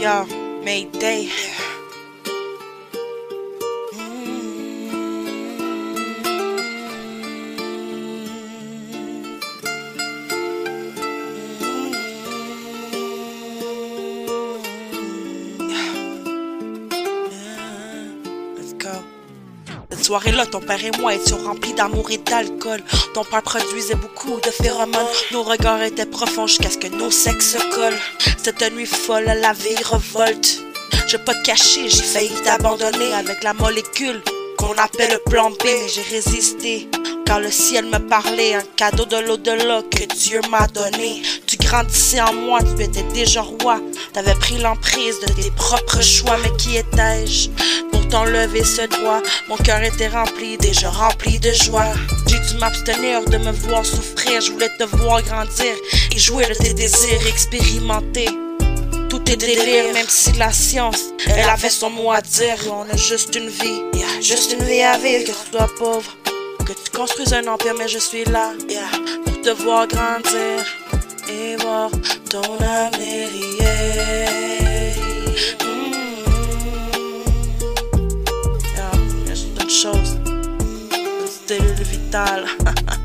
Y'all made day. Cette soirée-là, ton père et moi étions remplis d'amour et d'alcool. Ton père produisait beaucoup de phéromones. Nos regards étaient profonds jusqu'à ce que nos sexes se collent. Cette nuit folle, la vie revolte. Je pas te cacher, j'ai failli t'abandonner avec la molécule qu'on appelle le plan B, j'ai résisté. Car le ciel me parlait, un cadeau de l'au-delà que Dieu m'a donné. Tu grandissais en moi, tu étais déjà roi. T'avais pris l'emprise de tes propres choix, mais qui étais-je? T'enlever ce droit? Mon cœur était rempli, déjà rempli de joie. J'ai dû m'abstenir de me voir souffrir, je voulais te voir grandir et jouer de tes désirs, expérimenter. Tout est délire, même si la science, elle avait son mot à dire. On a juste une vie, juste une vie à vivre. Que tu sois pauvre, que tu construises un empire, mais je suis là pour te voir grandir et voir ton avenir. yeah. Chose, c'est vital.